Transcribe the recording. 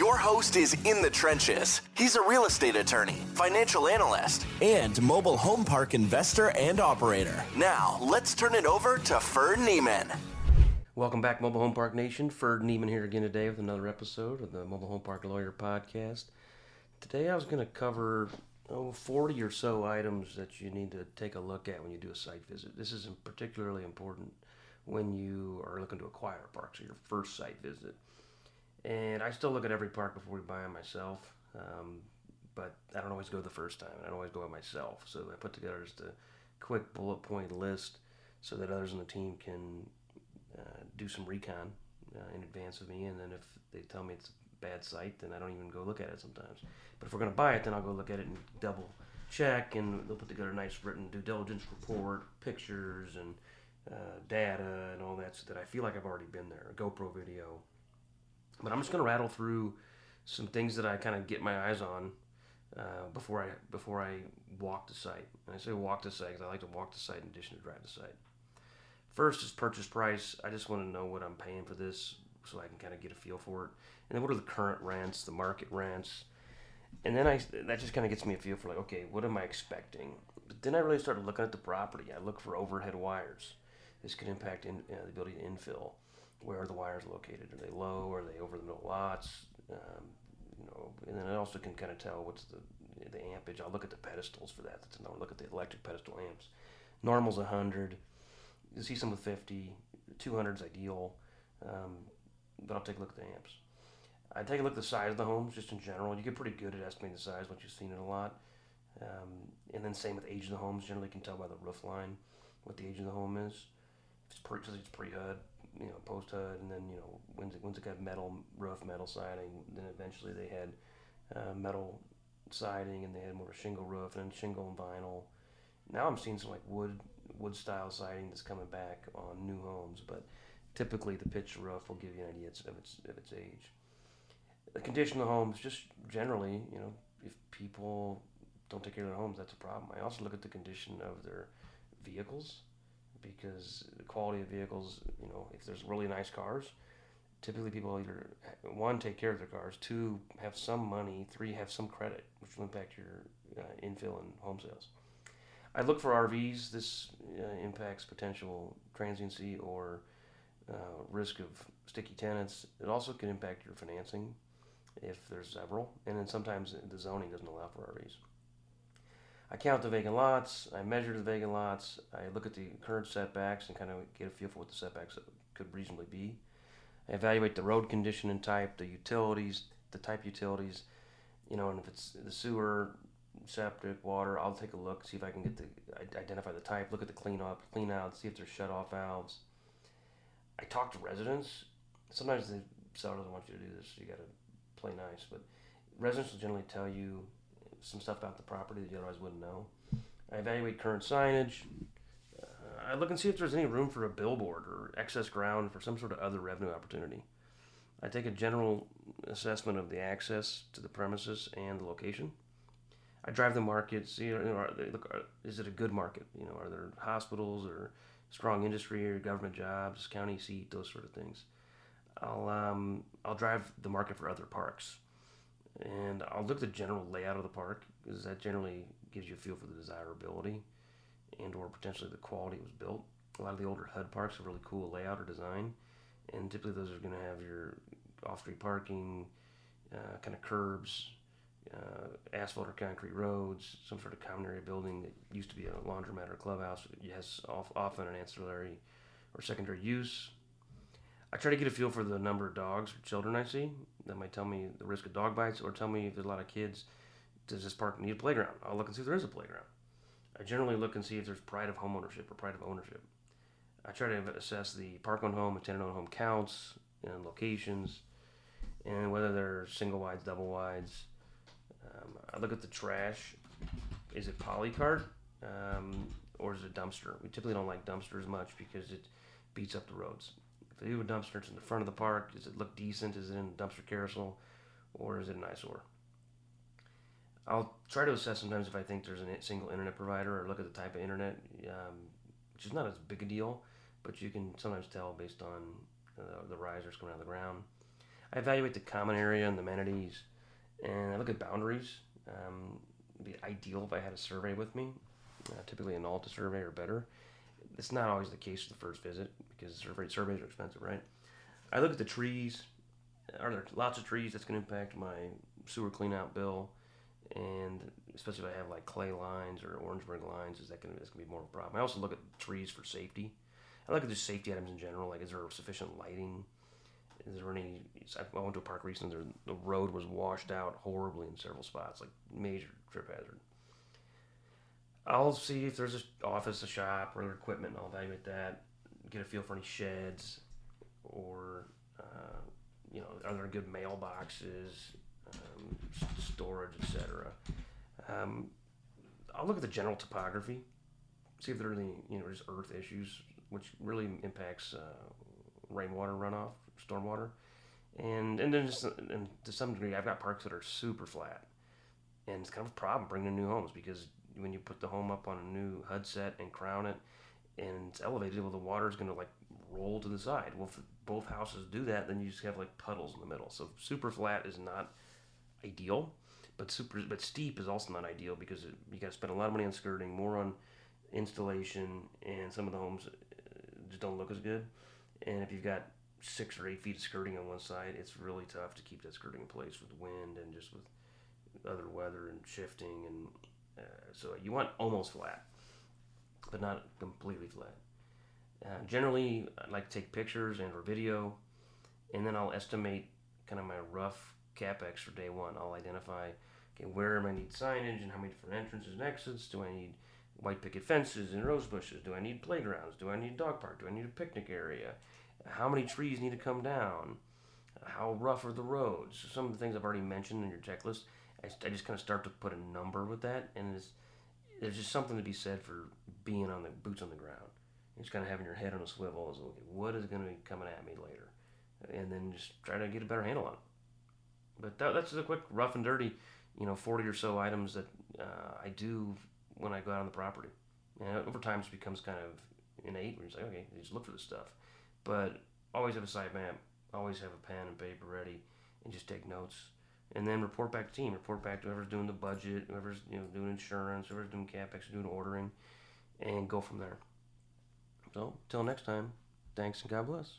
Your host is in the trenches. He's a real estate attorney, financial analyst, and mobile home park investor and operator. Now, let's turn it over to Ferd Niemann. Welcome back, Mobile Home Park Nation. Ferd Niemann here again today with another episode of the Mobile Home Park Lawyer Podcast. Today I was going to cover oh, 40 or so items that you need to take a look at when you do a site visit. This is particularly important when you are looking to acquire a park, so your first site visit. And I still look at every park before we buy them myself. Um, but I don't always go the first time. I don't always go by myself. So I put together just a quick bullet point list so that others on the team can uh, do some recon uh, in advance of me. And then if they tell me it's a bad site, then I don't even go look at it sometimes. But if we're going to buy it, then I'll go look at it and double check. And they'll put together a nice written due diligence report, pictures, and uh, data, and all that so that I feel like I've already been there. A GoPro video but I'm just going to rattle through some things that I kind of get my eyes on uh, before I before I walk the site. And I say walk the site because I like to walk the site in addition to drive the site. First is purchase price. I just want to know what I'm paying for this so I can kind of get a feel for it. And then what are the current rents, the market rents, and then I that just kind of gets me a feel for like okay, what am I expecting? But then I really started looking at the property. I look for overhead wires. This could impact in, uh, the ability to infill where are the wires located? Are they low? Are they over the middle lots? Um, you know, and then I also can kind of tell what's the the ampage. I'll look at the pedestals for that. That's another look at the electric pedestal amps. Normal's 100. You see some with 50. 200 is ideal. Um, but I'll take a look at the amps. I take a look at the size of the homes just in general. You get pretty good at estimating the size once you've seen it a lot. Um, and then same with age of the homes. Generally, you can tell by the roof line what the age of the home is. If it's pre, it's pre-HUD, you know post HUD, and then you know once it, once it got metal roof, metal siding, then eventually they had uh, metal siding, and they had more of a shingle roof, and then shingle and vinyl. Now I'm seeing some like wood wood style siding that's coming back on new homes, but typically the pitch roof will give you an idea of its of its age. The condition of the homes, just generally, you know, if people don't take care of their homes, that's a problem. I also look at the condition of their vehicles because the quality of vehicles, you know, if there's really nice cars, typically people either one take care of their cars, two have some money, three have some credit, which will impact your uh, infill and home sales. I look for RVs. This uh, impacts potential transiency or uh, risk of sticky tenants. It also can impact your financing if there's several, and then sometimes the zoning doesn't allow for RVs. I count the vacant lots, I measure the vacant lots, I look at the current setbacks and kind of get a feel for what the setbacks could reasonably be. I evaluate the road condition and type, the utilities, the type utilities, you know, and if it's the sewer, septic, water, I'll take a look, see if I can get the identify the type, look at the clean up, clean out, see if there's shut off valves. I talk to residents. Sometimes the seller doesn't want you to do this, you got to play nice, but residents will generally tell you some stuff about the property that you otherwise wouldn't know. I evaluate current signage. Uh, I look and see if there's any room for a billboard or excess ground for some sort of other revenue opportunity. I take a general assessment of the access to the premises and the location. I drive the market, see, you know, are they, look, are, is it a good market? You know, are there hospitals or strong industry or government jobs, county seat, those sort of things. I'll um, I'll drive the market for other parks and I'll look at the general layout of the park because that generally gives you a feel for the desirability and or potentially the quality it was built. A lot of the older HUD parks have really cool layout or design, and typically those are going to have your off-street parking, uh, kind of curbs, uh, asphalt or concrete roads, some sort of common area building that used to be a laundromat or clubhouse. It has often an ancillary or secondary use I try to get a feel for the number of dogs or children I see. That might tell me the risk of dog bites, or tell me if there's a lot of kids. Does this park need a playground? I'll look and see if there is a playground. I generally look and see if there's pride of home ownership or pride of ownership. I try to assess the park owned home and tenant owned home counts and locations, and whether they're single wides, double wides. Um, I look at the trash. Is it polycart? Um, or is it dumpster? We typically don't like dumpsters much because it beats up the roads. They do a dumpster, it's in the front of the park. Does it look decent? Is it in a dumpster carousel, or is it an eyesore? I'll try to assess sometimes if I think there's a single internet provider or look at the type of internet, um, which is not as big a deal, but you can sometimes tell based on uh, the risers coming out of the ground. I evaluate the common area and the amenities, and I look at boundaries. Um, it'd be ideal if I had a survey with me, uh, typically an Alta survey or better. It's not always the case for the first visit because survey, surveys are expensive, right? I look at the trees. Are there lots of trees that's going to impact my sewer cleanout bill? And especially if I have like clay lines or Orangeburg lines, is that going to, be more of a problem? I also look at trees for safety. I look at the safety items in general. Like, is there sufficient lighting? Is there any? I went to a park recently. The road was washed out horribly in several spots, like major trip hazard. I'll see if there's an office, a shop, or equipment. I'll evaluate that. Get a feel for any sheds, or uh, you know, are there good mailboxes, um, storage, etc. Um, I'll look at the general topography, see if there are any you know just earth issues, which really impacts uh, rainwater runoff, stormwater, and and then just and to some degree, I've got parks that are super flat, and it's kind of a problem bringing new homes because when you put the home up on a new HUD set and crown it, and it's elevated, well, the water is going to like roll to the side. Well, if both houses do that, then you just have like puddles in the middle. So super flat is not ideal, but super but steep is also not ideal because it, you got to spend a lot of money on skirting, more on installation, and some of the homes uh, just don't look as good. And if you've got six or eight feet of skirting on one side, it's really tough to keep that skirting in place with wind and just with other weather and shifting. And uh, so you want almost flat, but not completely flat. Uh, generally, I like to take pictures and or video, and then I'll estimate kind of my rough capex for day one. I'll identify okay where am I need signage and how many different entrances and exits. Do I need white picket fences and rose bushes? Do I need playgrounds? Do I need a dog park? Do I need a picnic area? How many trees need to come down? How rough are the roads? Some of the things I've already mentioned in your checklist. I, I just kind of start to put a number with that, and there's just something to be said for being on the boots on the ground. Just kind of having your head on a swivel. Is okay, what is going to be coming at me later, and then just try to get a better handle on it. But that, that's a quick rough and dirty, you know, 40 or so items that uh, I do when I go out on the property. And over time, it becomes kind of innate where you say, like, okay, just look for this stuff. But always have a site map, always have a pen and paper ready, and just take notes. And then report back to team, report back to whoever's doing the budget, whoever's you know doing insurance, whoever's doing capex, doing ordering, and go from there. So, till next time, thanks and God bless.